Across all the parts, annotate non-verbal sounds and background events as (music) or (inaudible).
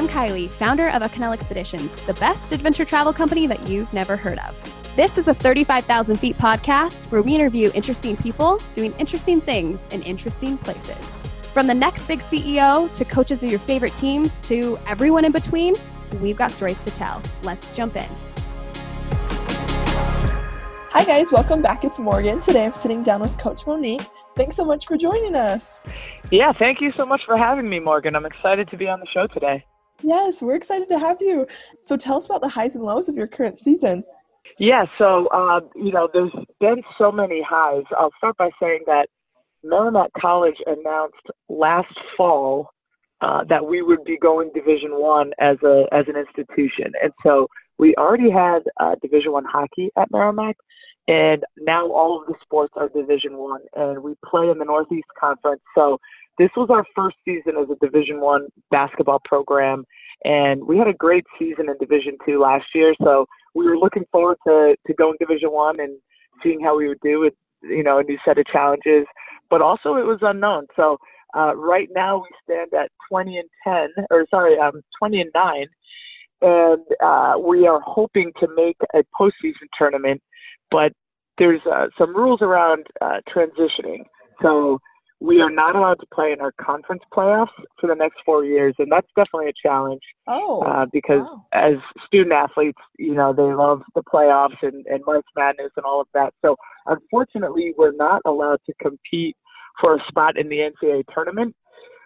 I'm Kylie, founder of Acanela Expeditions, the best adventure travel company that you've never heard of. This is a 35,000 feet podcast where we interview interesting people doing interesting things in interesting places. From the next big CEO to coaches of your favorite teams to everyone in between, we've got stories to tell. Let's jump in. Hi, guys. Welcome back. It's Morgan. Today I'm sitting down with Coach Monique. Thanks so much for joining us. Yeah, thank you so much for having me, Morgan. I'm excited to be on the show today. Yes, we're excited to have you. So tell us about the highs and lows of your current season. Yeah, so, uh, you know, there's been so many highs. I'll start by saying that Merrimack College announced last fall uh, that we would be going Division One as a as an institution, and so we already had uh, Division One hockey at Merrimack, and now all of the sports are Division One, and we play in the Northeast Conference. So this was our first season as a Division One basketball program, and we had a great season in Division Two last year. So we were looking forward to to going Division One and seeing how we would do with you know a new set of challenges but also it was unknown. So uh, right now we stand at 20 and 10, or sorry, um, 20 and 9, and uh, we are hoping to make a postseason tournament, but there's uh, some rules around uh, transitioning. So we are not allowed to play in our conference playoffs for the next four years, and that's definitely a challenge. Oh, uh, because wow. as student athletes, you know they love the playoffs and, and March Madness and all of that. So unfortunately, we're not allowed to compete for a spot in the NCAA tournament.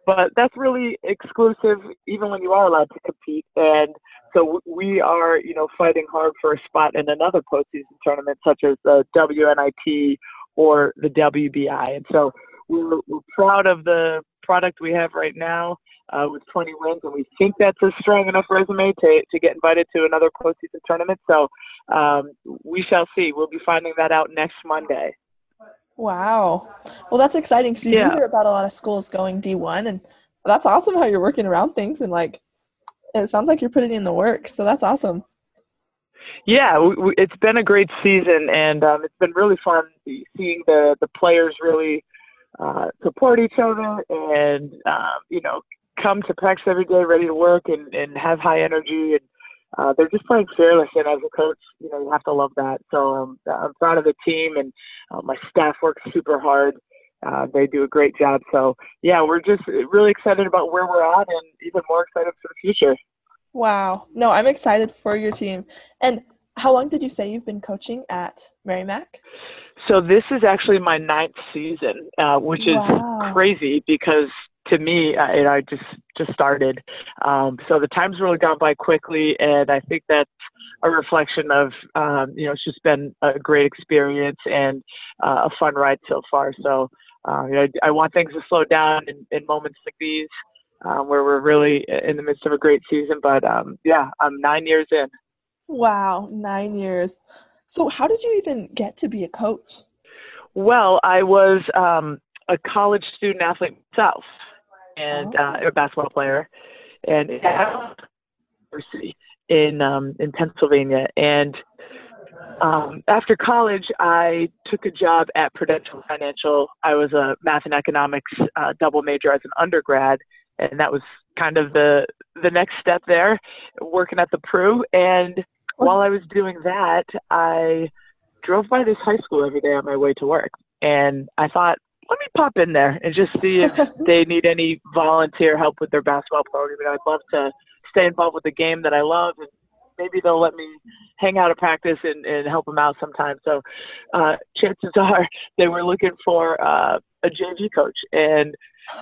But that's really exclusive, even when you are allowed to compete. And so we are, you know, fighting hard for a spot in another postseason tournament, such as the WNIT or the WBI. And so we're, we're proud of the product we have right now uh, with 20 wins, and we think that's a strong enough resume to, to get invited to another postseason tournament. So um, we shall see. We'll be finding that out next Monday. Wow. Well, that's exciting because you Yeah. do hear about a lot of schools going D1, and that's awesome how you're working around things. And like, it sounds like you're putting in the work. So that's awesome. Yeah, we, we, it's been a great season, and um, it's been really fun seeing the the players really uh, support each other, and um, you know, come to practice every day ready to work and and have high energy, and uh, they're just playing fearless. And as a coach, you know, you have to love that. So um, I'm proud of the team, and uh, my staff works super hard. Uh, they do a great job. So yeah, we're just really excited about where we're at, and even more excited for the future. Wow. No, I'm excited for your team. And how long did you say you've been coaching at Merrimack? So this is actually my ninth season, uh, which is Wow. crazy because to me, uh, you know, I just just started. Um, so the time's really gone by quickly, and I think that's a reflection of um, you know it's just been a great experience and uh, a fun ride so far. So uh, you know, I, I want things to slow down in, in moments like these. Um, where we're really in the midst of a great season, but um, yeah, I'm nine years in. Wow, nine years. So, how did you even get to be a coach? Well, I was um, a college student athlete myself, and uh, a basketball player, and at university in um, in Pennsylvania. And um, after college, I took a job at Prudential Financial. I was a math and economics uh, double major as an undergrad, and that was kind of the the next step there, working at the Pru. And while I was doing that, I drove by this high school every day on my way to work, and I thought, let me pop in there and just see if (laughs) they need any volunteer help with their basketball program. And I'd love to stay involved with the game that I love, and maybe they'll let me hang out at practice and, and help them out sometime. So, uh, chances (laughs) are they were looking for uh, a JV coach, and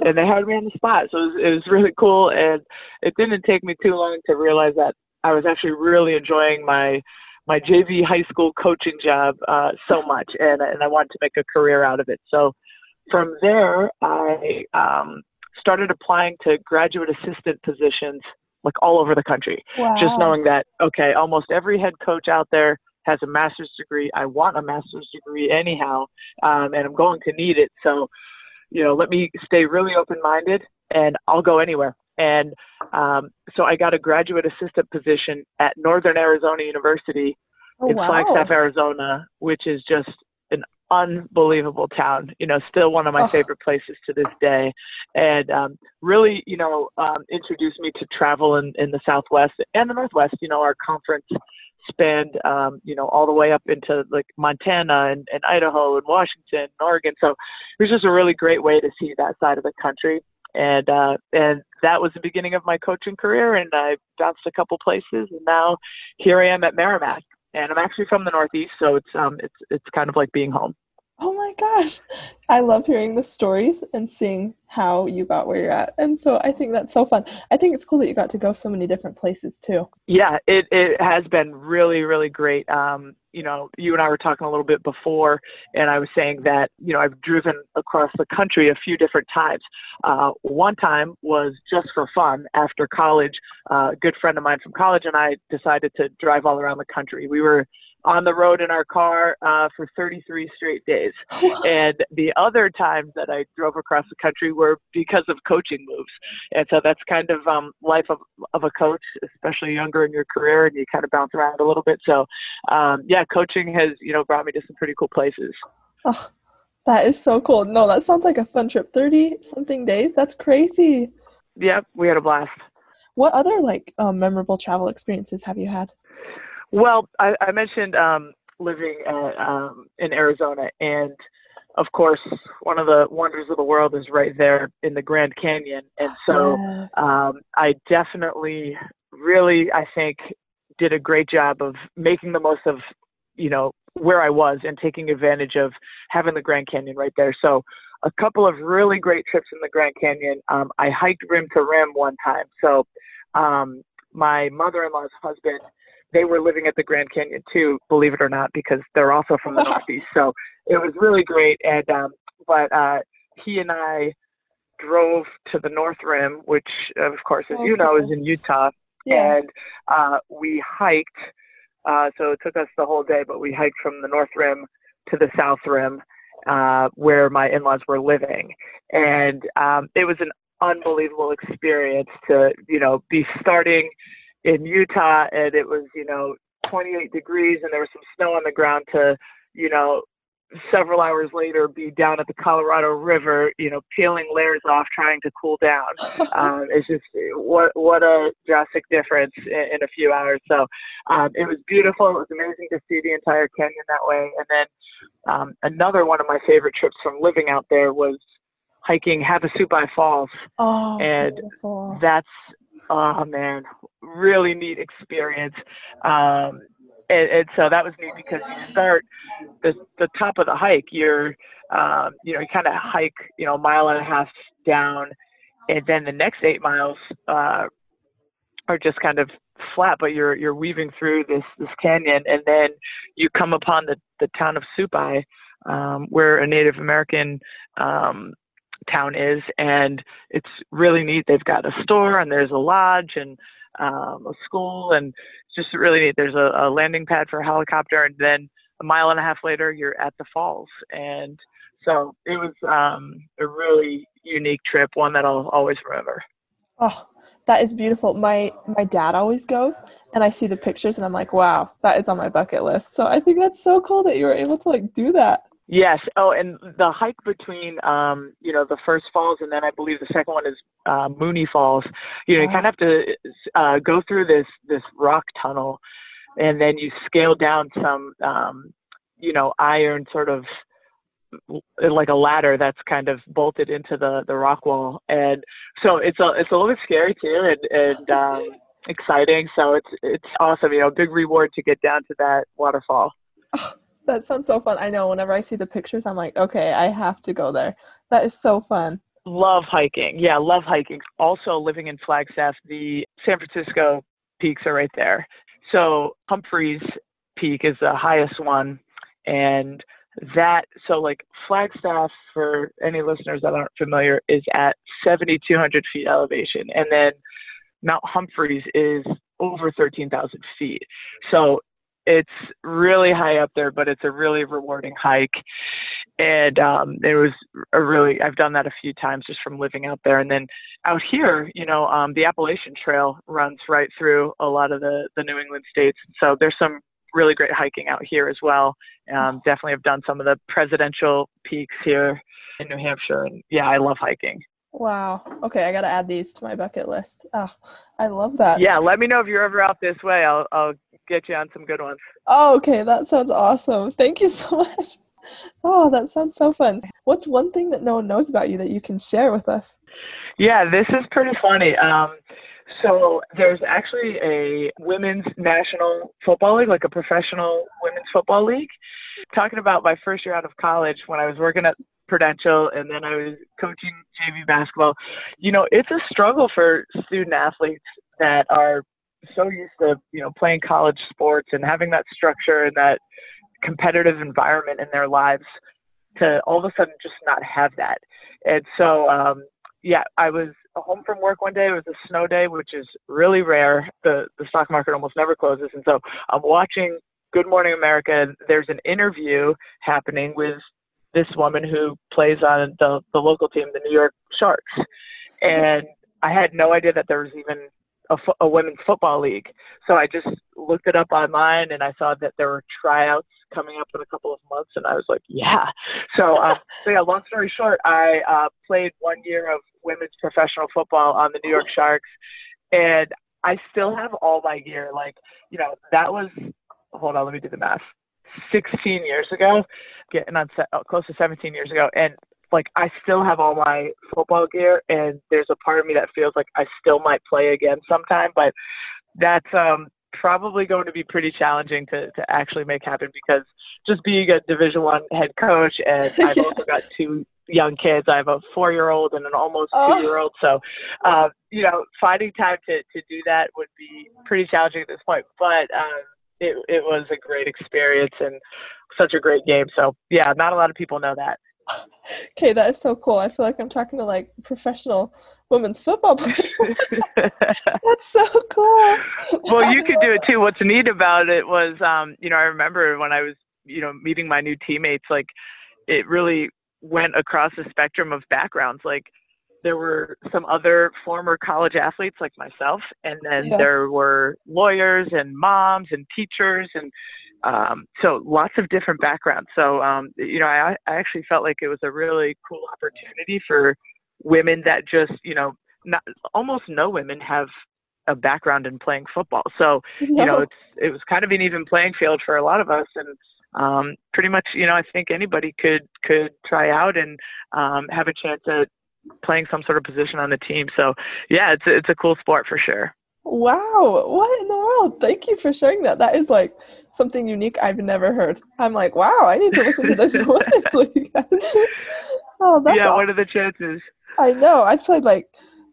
and they hired me on the spot. So it was, it was really cool, and it didn't take me too long to realize that I was actually really enjoying my my JV high school coaching job uh, so much, and and I wanted to make a career out of it. So from there, I um, started applying to graduate assistant positions like all over the country. Wow. Just knowing that okay, almost every head coach out there has a master's degree. I want a master's degree anyhow, um, and I'm going to need it. So, you know, let me stay really open minded, and I'll go anywhere. And um, so I got a graduate assistant position at Northern Arizona University Oh, in wow. Flagstaff, Arizona, which is just an unbelievable town. You know, still one of my Oh. favorite places to this day, and um, really, you know, um, introduced me to travel in, in the Southwest and the Northwest. You know, our conference spanned, um, you know, all the way up into like Montana and, and Idaho and Washington, and Oregon. So it was just a really great way to see that side of the country. And uh, and that was the beginning of my coaching career. And I bounced a couple places, and now here I am at Merrimack. And I'm actually from the Northeast, so it's um it's it's kind of like being home. Oh my gosh. I love hearing the stories and seeing how you got where you're at. And so I think that's so fun. I think it's cool that you got to go so many different places too. Yeah, it, it has been really, really great. Um, you know, you and I were talking a little bit before, and I was saying that, you know, I've driven across the country a few different times. Uh, one time was just for fun after college. Uh, a good friend of mine from college and I decided to drive all around the country. We were on the road in our car uh, for 33 straight days. (gasps) And the other times that I drove across the country were because of coaching moves. And so that's kind of um, life of, of a coach, especially younger in your career, and you kind of bounce around a little bit. So, um, yeah, coaching has you know brought me to some pretty cool places. Oh, that is so cool. No, that sounds like a fun trip. 30 something days? That's crazy. Yeah, we had a blast. What other like um, memorable travel experiences have you had? Well, I, I mentioned um, living at, um, in Arizona, and of course, one of the wonders of the world is right there in the Grand Canyon. And so, Yes. um, I definitely, really, I think, did a great job of making the most of, you know, where I was and taking advantage of having the Grand Canyon right there. So, a couple of really great trips in the Grand Canyon. Um, I hiked rim to rim one time. So, um, my mother-in-law's husband, they were living at the Grand Canyon too, believe it or not, because they're also from the Northeast. So it was really great. And um, but uh, he and I drove to the North Rim, which of course, as you know, is in Utah, yeah. and uh, we hiked. Uh, so it took us the whole day, but we hiked from the North Rim to the South Rim, uh, where my in-laws were living, and um, it was an unbelievable experience to, you know, be starting in Utah, and it was, you know, 28 degrees, and there was some snow on the ground to, you know, several hours later be down at the Colorado River, you know, peeling layers off, trying to cool down (laughs) um, it's just what what a drastic difference in, in a few hours. So um, it was beautiful. It was amazing to see the entire canyon that way. And then um, another one of my favorite trips from living out there was hiking Havasupai Falls. oh, and beautiful. That's oh man, really neat experience. Um, and, and so that was neat because you start the the top of the hike. You're um, you know you kind of hike you know a mile and a half down, and then the next eight miles uh, are just kind of flat, but you're you're weaving through this this canyon, and then you come upon the the town of Supai, um, where a Native American um, town is, and it's really neat. They've got a store, and there's a lodge, and um, a school, and it's just really neat. There's a, a landing pad for a helicopter, and then a mile and a half later, you're at the falls, and so it was um, a really unique trip, one that I'll always remember. Oh, that is beautiful. My my dad always goes and I see the pictures and I'm like, wow, that is on my bucket list. So I think that's so cool that you were able to like do that. Yes. Oh, and the hike between, um, you know, the first falls and then I believe the second one is uh, Mooney Falls. You know, you kind of have to uh, go through this this rock tunnel, and then you scale down some, um, you know, iron sort of like a ladder that's kind of bolted into the the rock wall, and so it's a it's a little bit scary too, and and um, (laughs) exciting. So it's it's awesome. You know, big reward to get down to that waterfall. That sounds so fun. I know whenever I see the pictures, I'm like, okay, I have to go there. That is so fun. Love hiking. Yeah, love hiking. Also, living in Flagstaff, the San Francisco peaks are right there. So, Humphreys Peak is the highest one. And that, so like Flagstaff, for any listeners that aren't familiar, is at 7,200 feet elevation. And then Mount Humphreys is over 13,000 feet. So, it's really high up there, but it's a really rewarding hike. And um, it was a really, I've done that a few times just from living out there. And then out here, you know, um, the Appalachian Trail runs right through a lot of the, the New England states. So there's some really great hiking out here as well. Um, definitely have done some of the presidential peaks here in New Hampshire, and yeah, I love hiking. Wow. Okay, I gotta add these to my bucket list. Oh, I love that. Yeah, let me know if you're ever out this way. I'll I'll get you on some good ones. Oh, okay, that sounds awesome. Thank you so (laughs) much. Oh, that sounds so fun. What's one thing that no one knows about you that you can share with us? Yeah, this is pretty funny. Um, so there's actually a women's national football league, like a professional women's football league. Talking about my first year out of college when I was working at Prudential and then I was coaching JV basketball. You know, it's a struggle for student athletes that are so used to, you know, playing college sports and having that structure and that competitive environment in their lives to all of a sudden just not have that. And so, um, yeah, I was home from work one day. It was a snow day, which is really rare. The the stock market almost never closes, and so I'm watching Good Morning America. There's an interview happening with this woman who plays on the the local team, the New York Sharks, and I had no idea that there was even a, fo- a women's football league. So I just looked it up online, and I saw that there were tryouts coming up in a couple of months, and I was like, yeah. So, um, (laughs) so yeah. Long story short, I uh, played one year of women's professional football on the New York Sharks, and I still have all my gear. Like, you know, that was. Hold on, let me do the math. 16 years ago, getting on se- uh, close to 17 years ago, and like I still have all my football gear, and there's a part of me that feels like I still might play again sometime, but that's um probably going to be pretty challenging to, to actually make happen because just being a division one head coach and (laughs) i've also got two young kids i have a four year old and an almost Oh. two year old so uh, you know finding time to, to do that would be pretty challenging at this point but um, it, it was a great experience and such a great game so yeah not a lot of people know that (laughs) Okay, that is so cool. I feel like I'm talking to like professional women's football (laughs) players. (laughs) That's so cool. well, you could do it too. What's neat about it was, um, you know, I remember when I was, you know, meeting my new teammates, like it really went across the spectrum of backgrounds. Like there were some other former college athletes like myself, and then Yeah. there were lawyers and moms and teachers and um, so lots of different backgrounds. So, um, you know, I, I actually felt like it was a really cool opportunity for women that just, you know, not almost no women have a background in playing football. So, you know, it's it was kind of an even playing field for a lot of us, and um, pretty much, you know, I think anybody could could try out and um, have a chance at playing some sort of position on the team. So, yeah, it's a- it's a cool sport for sure. Wow, what in the world? Thank you for sharing that. That is like something unique I've never heard. I'm like, wow, I need to look into this (laughs) (laughs) oh, that's yeah, aw- what are the chances? I know. I've played like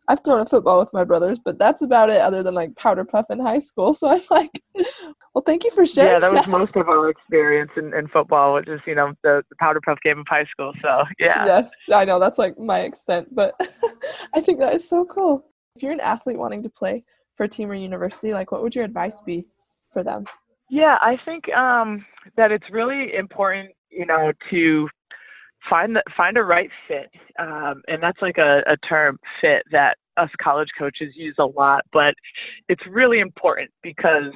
I've thrown a football with my brothers, but that's about it other than like powder puff in high school. (laughs) So I'm like, well, thank you for sharing. Yeah, that was most of our experience in, in football, which is you know the, the powder puff game of high school. So yeah. Yes, I know that's like my extent, but (laughs) I think that is so cool. If you're an athlete wanting to play for a team or university, like what would your advice be for them? Yeah, I think um, that it's really important, you know, to find the, find a right fit, um, and that's like a, a term fit that us college coaches use a lot, but it's really important because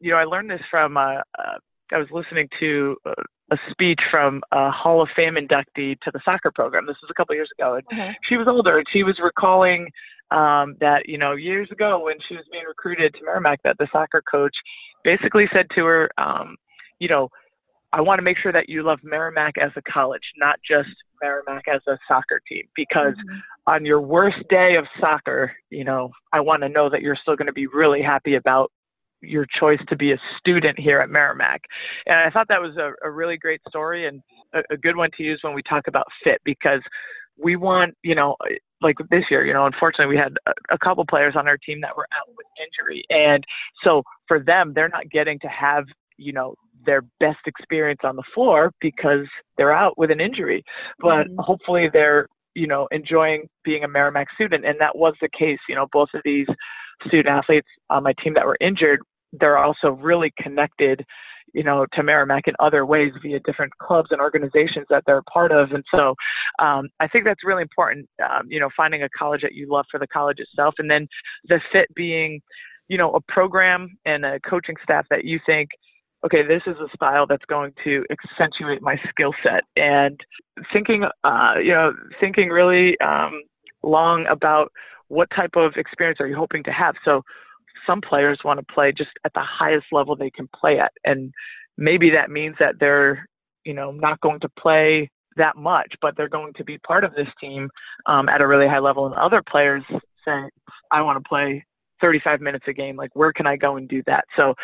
you know I learned this from uh, uh, I was listening to a, a speech from a Hall of Fame inductee to the soccer program. This was a couple years ago, and Uh-huh. she was older and she was recalling um, that you know years ago when she was being recruited to Merrimack that the soccer coach basically said to her um, you know I want to make sure that you love Merrimack as a college not just Merrimack as a soccer team because Mhm. on your worst day of soccer you know I want to know that you're still going to be really happy about your choice to be a student here at Merrimack. And I thought that was a, a really great story and a, a good one to use when we talk about fit because we want, you know, like this year, you know, unfortunately we had a, a couple players on our team that were out with injury. And so for them, they're not getting to have, you know, their best experience on the floor because they're out with an injury. But Mhm. hopefully they're, you know, enjoying being a Merrimack student. And that was the case, you know, both of these student athletes on my team that were injured, they're also really connected, you know, to Merrimack in other ways via different clubs and organizations that they're a part of. And so um, I think that's really important, um, you know, finding a college that you love for the college itself. And then the fit being, you know, a program and a coaching staff that you think, okay, this is a style that's going to accentuate my skill set. And thinking, uh, you know, thinking really um, long about what type of experience are you hoping to have. So some players want to play just at the highest level they can play at. And maybe that means that they're, you know, not going to play that much, but they're going to be part of this team um, at a really high level. And other players say, I want to play 35 minutes a game. Like, where can I go and do that? So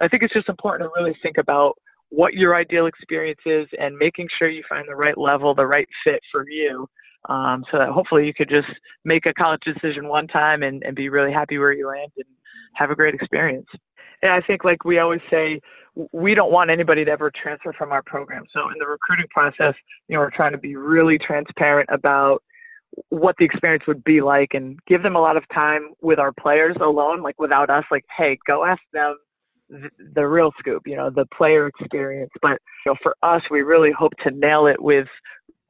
I think it's just important to really think about what your ideal experience is and making sure you find the right level, the right fit for you. Um, so that hopefully you could just make a college decision one time and, and be really happy where you land and have a great experience. And I think, like we always say, we don't want anybody to ever transfer from our program. So in the recruiting process, you know, we're trying to be really transparent about what the experience would be like and give them a lot of time with our players alone, like without us, like, hey, go ask them the, the real scoop, you know, the player experience. But you know, for us, we really hope to nail it with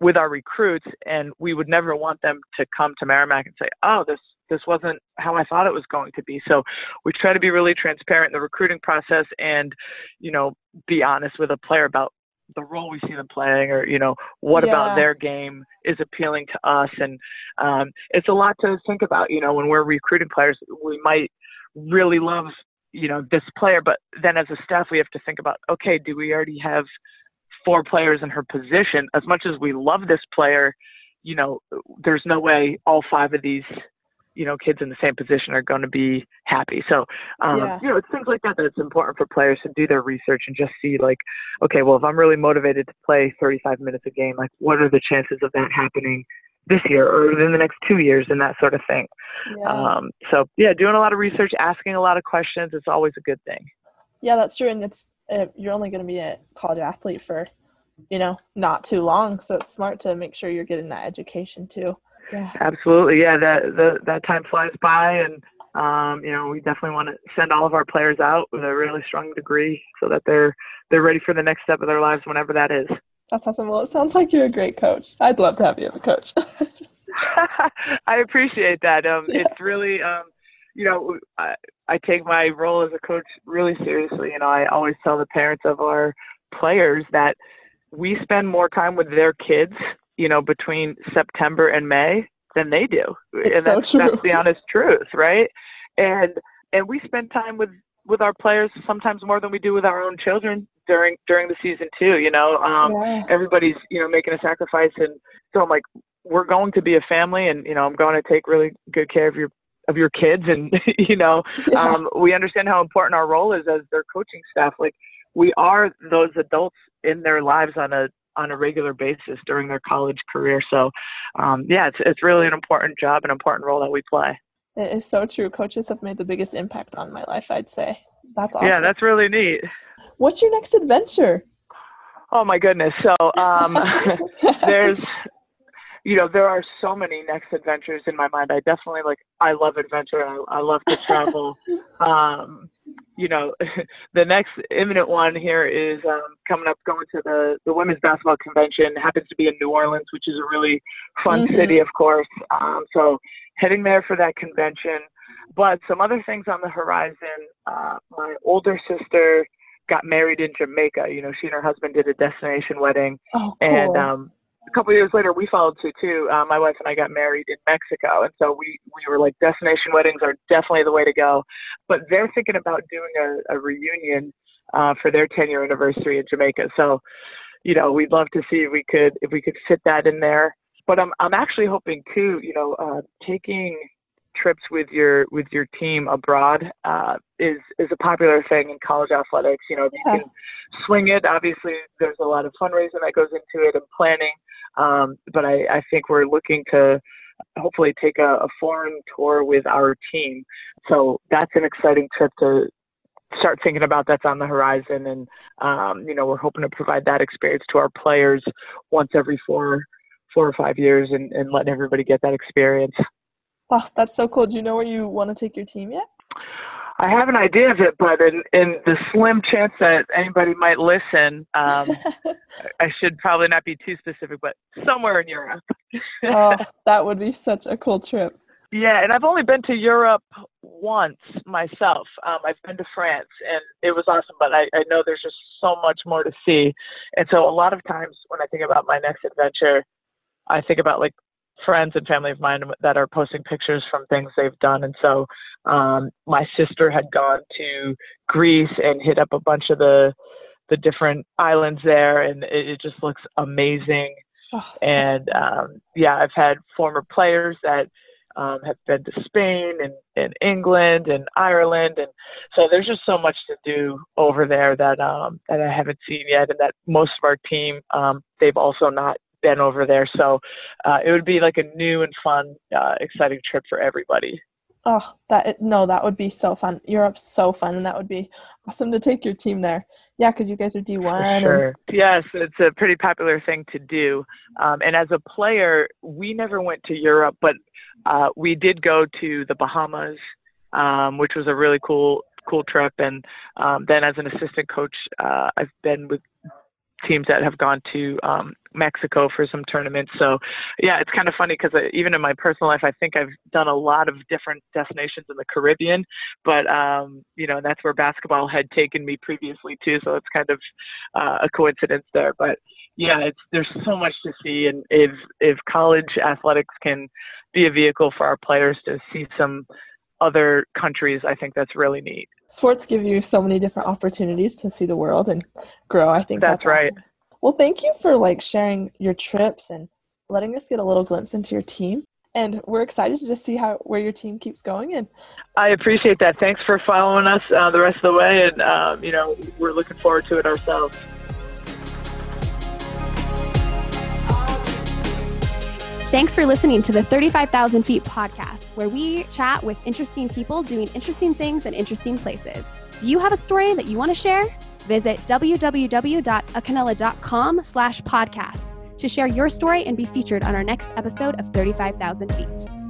with our recruits, and we would never want them to come to Merrimack and say, "Oh, this this wasn't how I thought it was going to be." So we try to be really transparent in the recruiting process, and you know, be honest with a player about the role we see them playing or you know what yeah. about their game is appealing to us and um, it's a lot to think about you know when we're recruiting players we might really love you know this player but then as a staff we have to think about okay do we already have four players in her position? As much as we love this player you know there's no way all five of these you know kids in the same position are going to be happy. So um, yeah. you know it's things like that that's important for players to do their research and just see like okay well if i'm really motivated to play 35 minutes a game like what are the chances of that happening this year or within the next two years and that sort of thing yeah. Um, so yeah doing a lot of research asking a lot of questions is always a good thing yeah that's true and it's uh, you're only going to be a college athlete for you know not too long so it's smart to make sure you're getting that education too yeah. Absolutely. Yeah, that the, that time flies by and um, you know, we definitely want to send all of our players out with a really strong degree so that they're they're ready for the next step of their lives whenever that is. That's awesome. Well, it sounds like you're a great coach. I'd love to have you as a coach. (laughs) (laughs) I appreciate that. Um, yeah. It's really, um, you know, I, I take my role as a coach really seriously. You know, I always tell the parents of our players that we spend more time with their kids you know, between September and May than they do. It's and that's, so that's the honest truth, right? And and we spend time with with our players sometimes more than we do with our own children during during the season too. You know, um, yeah. everybody's you know making a sacrifice, and so I'm like, we're going to be a family, and you know, I'm going to take really good care of your of your kids, and (laughs) you know, yeah. um, we understand how important our role is as their coaching staff. Like, we are those adults in their lives on a on a regular basis during their college career. So, um, yeah, it's it's really an important job, an important role that we play. It is so true. Coaches have made the biggest impact on my life. I'd say that's awesome. Yeah, that's really neat. What's your next adventure? Oh my goodness! So um, (laughs) there's you know, there are so many next adventures in my mind. I definitely like, I love adventure. I, I love to travel. (laughs) um, you know, (laughs) the next imminent one here is um, coming up, going to the, the women's basketball convention. It happens to be in New Orleans, which is a really fun mm-hmm. city, of course. Um, so heading there for that convention. But some other things on the horizon. Uh, my older sister got married in Jamaica. You know, she and her husband did a destination wedding. Oh, cool. And um, a couple years later, we followed suit too. Uh, my wife and I got married in Mexico, and so we we were like, destination weddings are definitely the way to go. But they're thinking about doing a, a reunion uh, for their 10 year anniversary in Jamaica. So, you know, we'd love to see if we could if we could fit that in there. But I'm I'm actually hoping too, you know, uh, taking trips with your with your team abroad uh, is is a popular thing in college athletics. You know, yeah. you can swing it. Obviously, there's a lot of fundraising that goes into it and planning. Um, but I, I think we're looking to hopefully take a, a foreign tour with our team. So that's an exciting trip to start thinking about that's on the horizon and um, you know we're hoping to provide that experience to our players once every four four or five years and, and letting everybody get that experience (laughs) Oh, that's so cool. Do you know where you want to take your team yet? I have an idea of it, but in, in the slim chance that anybody might listen, um, (laughs) I should probably not be too specific, but somewhere in Europe. (laughs) oh, that would be such a cool trip. Yeah, and I've only been to Europe once myself. Um, I've been to France and it was awesome, but I, I know there's just so much more to see. And so a lot of times when I think about my next adventure, I think about like friends and family of mine that are posting pictures from things they've done. And so um, my sister had gone to Greece and hit up a bunch of the the different islands there, and it, it just looks amazing. Awesome. And um, yeah, I've had former players that um, have been to Spain and, and England and Ireland, and so there's just so much to do over there that um, that I haven't seen yet, and that most of our team um, they've also not been over there. So uh, it would be like a new and fun, uh, exciting trip for everybody. Oh, that no, that would be so fun. Europe's so fun, and that would be awesome to take your team there. Yeah, because you guys are D one. Sure. And- yes, it's a pretty popular thing to do. Um, and as a player, we never went to Europe, but uh, we did go to the Bahamas, um, which was a really cool cool trip. And um, then as an assistant coach, uh, I've been with teams that have gone to um, Mexico for some tournaments. So, yeah, it's kind of funny because even in my personal life, I think I've done a lot of different destinations in the Caribbean, but um, you know that's where basketball had taken me previously too. So it's kind of uh, a coincidence there. But yeah, it's there's so much to see, and if if college athletics can be a vehicle for our players to see some other countries, I think that's really neat. Sports give you so many different opportunities to see the world and grow. I think that's, that's right. Awesome. Well, thank you for like sharing your trips and letting us get a little glimpse into your team. And we're excited to see how where your team keeps going. And I appreciate that. Thanks for following us uh, the rest of the way. And um, you know, we're looking forward to it ourselves. Thanks for listening to the 35,000 Feet podcast, where we chat with interesting people doing interesting things in interesting places. Do you have a story that you want to share? Visit www.acanela.com slash podcast to share your story and be featured on our next episode of 35,000 Feet.